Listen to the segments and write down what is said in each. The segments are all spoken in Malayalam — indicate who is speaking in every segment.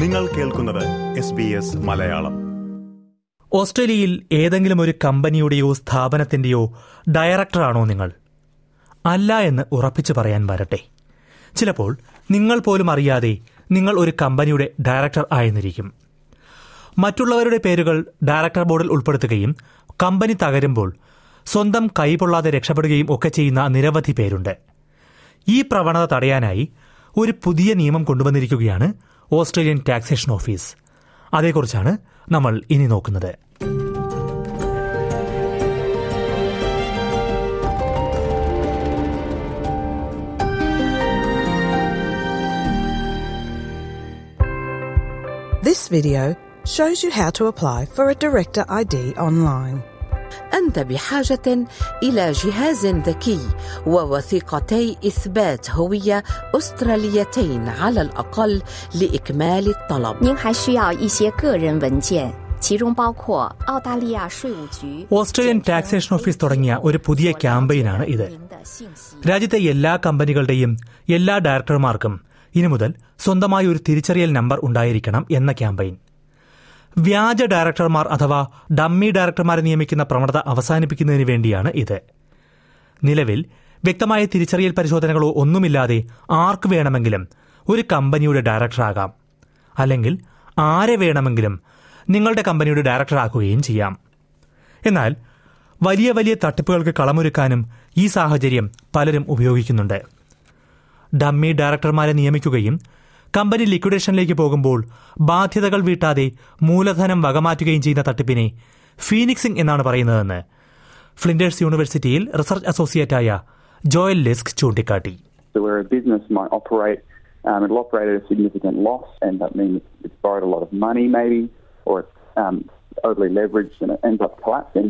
Speaker 1: നിങ്ങൾ കേൾക്കുന്നത് എസ് ബി എസ് മലയാളം.
Speaker 2: ഓസ്ട്രേലിയയിൽ ഏതെങ്കിലും ഒരു കമ്പനിയുടെയോ സ്ഥാപനത്തിന്റെയോ ഡയറക്ടറാണോ നിങ്ങൾ? അല്ല എന്ന് ഉറപ്പിച്ചു പറയാൻ വരട്ടെ. ചിലപ്പോൾ നിങ്ങൾ പോലും അറിയാതെ നിങ്ങൾ ഒരു കമ്പനിയുടെ ഡയറക്ടർ ആയെന്നിരിക്കും. മറ്റുള്ളവരുടെ പേരുകൾ ഡയറക്ടർ ബോർഡിൽ ഉൾപ്പെടുത്തുകയും കമ്പനി തകരുമ്പോൾ സ്വന്തം കൈപൊള്ളാതെ രക്ഷപ്പെടുകയും ഒക്കെ ചെയ്യുന്ന നിരവധി പേരുണ്ട്. ഈ പ്രവണത തടയാനായി ഒരു പുതിയ നിയമം കൊണ്ടുവന്നിരിക്കുകയാണ് ഓസ്ട്രേലിയൻ ടാക്സേഷൻ ഓഫീസ് അതേക്കുറിച്ചാണ് നമ്മൾ ഇനി നോക്കുന്നത്
Speaker 3: This video shows you how to apply for a Director ID online.
Speaker 4: أنت بحاجة إلى جهاز ذكي ووثيقتي إثبات هوية أستراليتين على الأقل لإكمال الطلب.
Speaker 5: 您还需要一些个人文件，其中包括澳大利亚税务局、
Speaker 2: Australian taxation office തുടങ്ങിയ ഒരു പുതിയ ക്യാമ്പയിനാണ് ഇത്
Speaker 5: 您的信息。
Speaker 2: രാജ്യത്തെ എല്ലാ കമ്പനികളുടെയും എല്ലാ ഡയറക്ടർമാർക്കും ഇനി മുതൽ സ്വന്തമായി ഒരു തിരിച്ചറിയൽ നമ്പർ ഉണ്ടായിരിക്കണം എന്ന ക്യാമ്പയിൻ വ്യാജ ഡയറക്ടർമാർ അഥവാ ഡമ്മി ഡയറക്ടർമാരെ നിയമിക്കുന്ന പ്രവണത അവസാനിപ്പിക്കുന്നതിന് വേണ്ടിയാണ് ഇത്. നിലവിൽ വ്യക്തമായ തിരിച്ചറിയൽ പരിശോധനകളോ ഒന്നുമില്ലാതെ ആർക്ക് വേണമെങ്കിലും ഒരു കമ്പനിയുടെ ഡയറക്ടറാകാം. അല്ലെങ്കിൽ ആരെ വേണമെങ്കിലും നിങ്ങളുടെ കമ്പനിയുടെ ഡയറക്ടറാക്കുകയും ചെയ്യാം. എന്നാൽ വലിയ വലിയ തട്ടിപ്പുകൾക്ക് കളമൊരുക്കാനും ഈ സാഹചര്യം പലരും ഉപയോഗിക്കുന്നുണ്ട്. ഡമ്മി ഡയറക്ടർമാരെ നിയമിക്കുകയും കമ്പനി ലിക്വിഡേഷനിലേക്ക് പോകുമ്പോൾ ബാധ്യതകൾ വീട്ടാതെ മൂലധനം വകമാറ്റുകയും ചെയ്യുന്ന തട്ടിപ്പിനെ ഫീനിക്സിംഗ് എന്നാണ് പറയുന്നതെന്ന് ഫ്ലിൻഡേഴ്സ് യൂണിവേഴ്സിറ്റിയിൽ റിസർച്ച് അസോസിയേറ്റായ ജോയൽ ലിസ്ക് ചൂണ്ടിക്കാട്ടി
Speaker 6: um, it'll operate at a significant loss, and that means it's borrowed a lot of money, maybe, or it's um, overly leveraged and it ends up collapsing.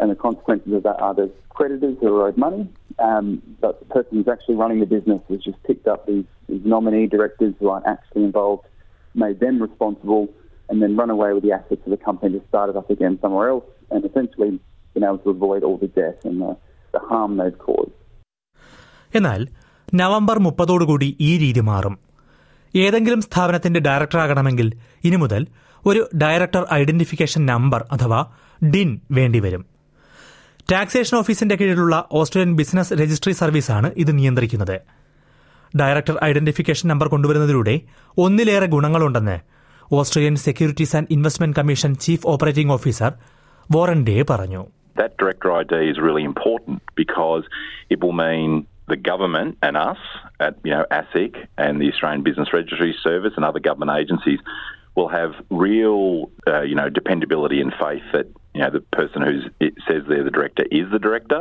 Speaker 6: And the consequences of that are there's creditors who are owed money, um, but the person who's actually running the business has just picked up these, these nominee directors who aren't actually involved, made them responsible, and then run away with the assets of the company to start it up again somewhere else, and essentially been able to avoid all the debt and the, the harm they've caused.
Speaker 2: എന്നാൽ നവംബർ മുപ്പതോടുകൂടി ഈ രീതി മാറും ഏതെങ്കിലും സ്ഥാപനത്തിന്റെ ഡയറക്ടർ ആകണമെങ്കിൽ ഇനി മുതൽ ഒരു ഡയറക്ടർ ഐഡന്റിഫിക്കേഷൻ നമ്പർ അഥവാ ഡിൻ വേണ്ടിവരും ടാക്സേഷൻ ഓഫീസിന്റെ കീഴിലുള്ള ഓസ്ട്രേലിയൻ ബിസിനസ് രജിസ്ട്രി സർവീസാണ് ഇത് നിയന്ത്രിക്കുന്നത് ഡയറക്ടർ ഐഡന്റിഫിക്കേഷൻ നമ്പർ കൊണ്ടുവരുന്നതിലൂടെ ഒന്നിലേറെ ഗുണങ്ങളുണ്ടെന്ന് Australian securities and investment commission chief operating officer Warren Day പറഞ്ഞു
Speaker 7: That director ID is really important because it will mean the government and us at you know ASIC and the Australian Business Registry Service and other government agencies will have real uh, you know dependability and faith that you know the person who says they're the director is the director.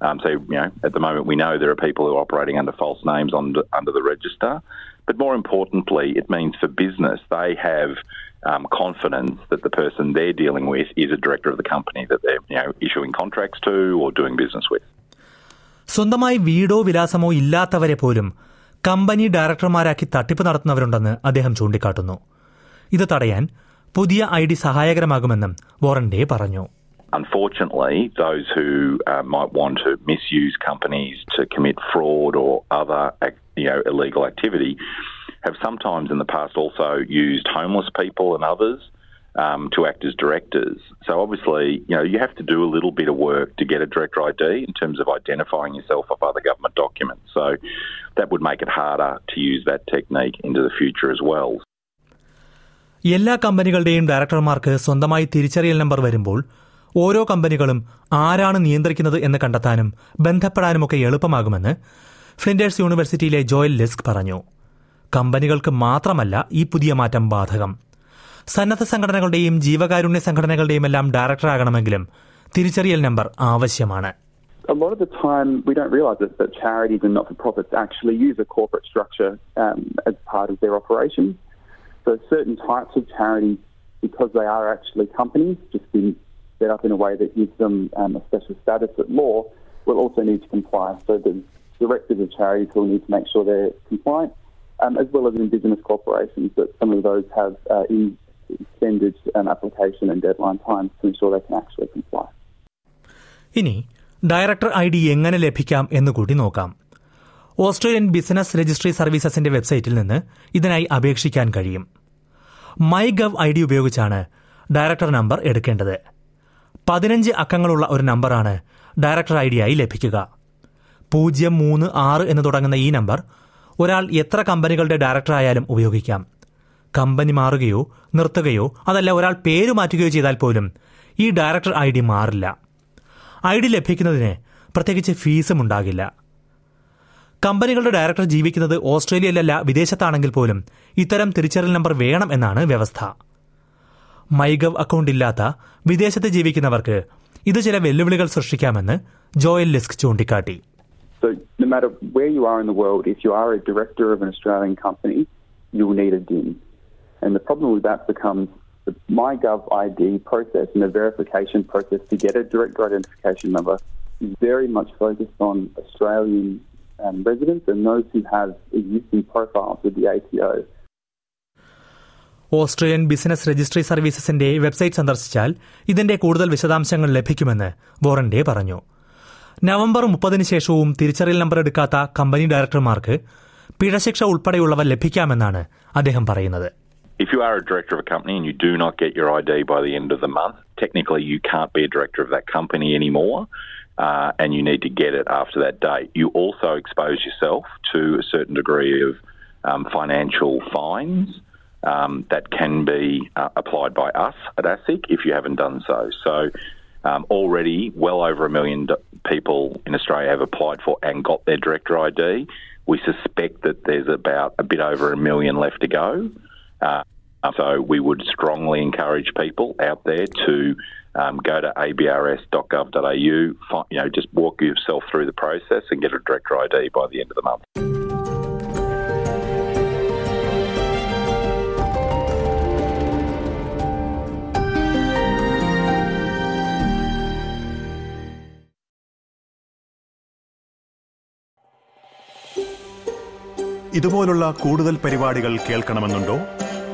Speaker 7: Um, so you know at the moment we know there are people who are operating under false names under under the register, but more importantly, it means for business they have um, confidence that the person they're dealing with is a director of the company that they're you know issuing contracts to or doing business with.
Speaker 2: സ്വന്തമായി വീടോ വിലാസമോ ഇല്ലാത്തവരെ പോലും കമ്പനി ഡയറക്ടർമാരാക്കി തട്ടിപ്പ് നടത്തുന്നവരുണ്ടെന്ന് അദ്ദേഹം ചൂണ്ടിക്കാട്ടുന്നു ഇത് തടയാൻ പുതിയ ഐ ഡി സഹായകരമാകുമെന്നും വോറൻ ഡേ പറഞ്ഞു
Speaker 7: Unfortunately, those who uh, might want to misuse companies to commit fraud or other ac- you know, illegal activity have sometimes in the past also used homeless people and others um, to act as directors. So obviously, you know, you have to do a little bit of work to get a director ID in terms of identifying yourself off other government documents. So that would make it harder to use that technique into the future as well.
Speaker 2: എല്ലാ കമ്പനികളുടെയും ഡയറക്ടർമാർക്ക് സ്വന്തമായി തിരിച്ചറിയൽ നമ്പർ വരുമ്പോൾ ഓരോ കമ്പനികളും ആരാണ് നിയന്ത്രിക്കുന്നത് എന്ന് കണ്ടെത്താനും ബന്ധപ്പെടാനുമൊക്കെ എളുപ്പമാകുമെന്ന് ഫ്ലിൻഡേഴ്സ് യൂണിവേഴ്സിറ്റിയിലെ ജോയൽ ലിസ്ക് പറഞ്ഞു. കമ്പനികൾക്ക് മാത്രമല്ല ഈ പുതിയ മാറ്റം ബാധകം. സന്നദ്ധ സംഘടനകളുടെയും ജീവകാരുണ്യ സംഘടനകളുടെയും എല്ലാം ഡയറക്ടറാകണമെങ്കിലും തിരിച്ചറിയൽ നമ്പർ ആവശ്യമാണ്.
Speaker 6: A lot of the time we don't but charities and not-for-profits actually use a corporate structure um, as part of their operations. So certain types of charities, because they are actually companies, just been set up in a way that gives them um, a special status at law, will also need to comply. So the directors of charities will need to make sure they're compliant, um, as well as Indigenous corporations, that some of those have uh, in extended um, application and deadline times to ensure they can actually comply.
Speaker 2: ഇനി ഡയറക്ടർ ഐ ഡി എങ്ങനെ ലഭിക്കാം എന്നുകൂടി നോക്കാം ഓസ്ട്രേലിയൻ ബിസിനസ് രജിസ്ട്രി സർവീസസിന്റെ വെബ്സൈറ്റിൽ നിന്ന് ഇതിനായി അപേക്ഷിക്കാൻ കഴിയും. മൈ ഗവ് ഐ ഡി ഉപയോഗിച്ചാണ് ഡയറക്ടർ നമ്പർ എടുക്കേണ്ടത്. പതിനഞ്ച് അക്കങ്ങളുള്ള ഒരു നമ്പറാണ് ഡയറക്ടർ ഐ ഡിയായി ലഭിക്കുക. പൂജ്യം മൂന്ന് ആറ് എന്ന് തുടങ്ങുന്ന ഈ നമ്പർ ഒരാൾ എത്ര കമ്പനികളുടെ ഡയറക്ടറായാലും ഉപയോഗിക്കാം. കമ്പനി മാറുകയോ നിർത്തുകയോ അതല്ല ഒരാൾ പേര് മാറ്റുകയോ ചെയ്താൽ പോലും ഈ ഡയറക്ടർ ഐ ഡി മാറില്ല. ഐ ഡി ലഭിക്കുന്നതിന് പ്രത്യേകിച്ച് ഫീസും ഉണ്ടാകില്ല. കമ്പനികളുടെ ഡയറക്ടർ ജീവിക്കുന്നത് ഓസ്ട്രേലിയയിലല്ല വിദേശത്താണെങ്കിൽ പോലും ഇത്തരം തിരിച്ചറിയൽ നമ്പർ വേണം എന്നാണ് വ്യവസ്ഥ മൈഗവ് അക്കൗണ്ട് ഇല്ലാത്ത വിദേശത്ത് ജീവിക്കുന്നവർക്ക് ഇത് ചില വെല്ലുവിളികൾ സൃഷ്ടിക്കാമെന്ന് ജോയൽ ലിസ്ക് ചൂണ്ടിക്കാട്ടി
Speaker 6: So no matter where you are in the world, if you are a director of an Australian company, you will need a DIN. And the problem with that becomes the MyGov ID process and the verification process to get a director identification number is very much focused on Australian um, residents and those who have existing profiles with the ATO.
Speaker 2: Australian business registry സർവീസസിന്റെ website സന്ദർശിച്ചാൽ ഇതിന്റെ കൂടുതൽ വിശദാംശങ്ങൾ ലഭിക്കുമെന്ന് വോറന്റെ പറഞ്ഞു നവംബർ മുപ്പതിന് ശേഷവും തിരിച്ചറിയൽ നമ്പർ എടുക്കാത്ത കമ്പനി ഡയറക്ടർമാർക്ക് പിഴശിക്ഷ ഉൾപ്പെടെയുള്ളവ ലഭിക്കാമെന്നാണ് അദ്ദേഹം പറയുന്നത്
Speaker 7: If you are a director of a company and you do not get your ID by the end of the month, technically you can't be a director of that company anymore. Uh, and you need to get it after that date. You also expose yourself to a certain degree of um, financial fines um, that can be uh, applied by us at ASIC if you haven't done so. So um, already, well over a million people in Australia have applied for and got their director ID. We suspect that there's about a bit over a million left to go. Uh, so we would strongly encourage people out there to um, go to abrs.gov.au, you know, just walk yourself through the process and get a director ID by the end of the month.
Speaker 1: ഇതുപോലുള്ള കൂടുതൽ പരിപാടികൾ കേൾക്കണമെന്നുണ്ടോ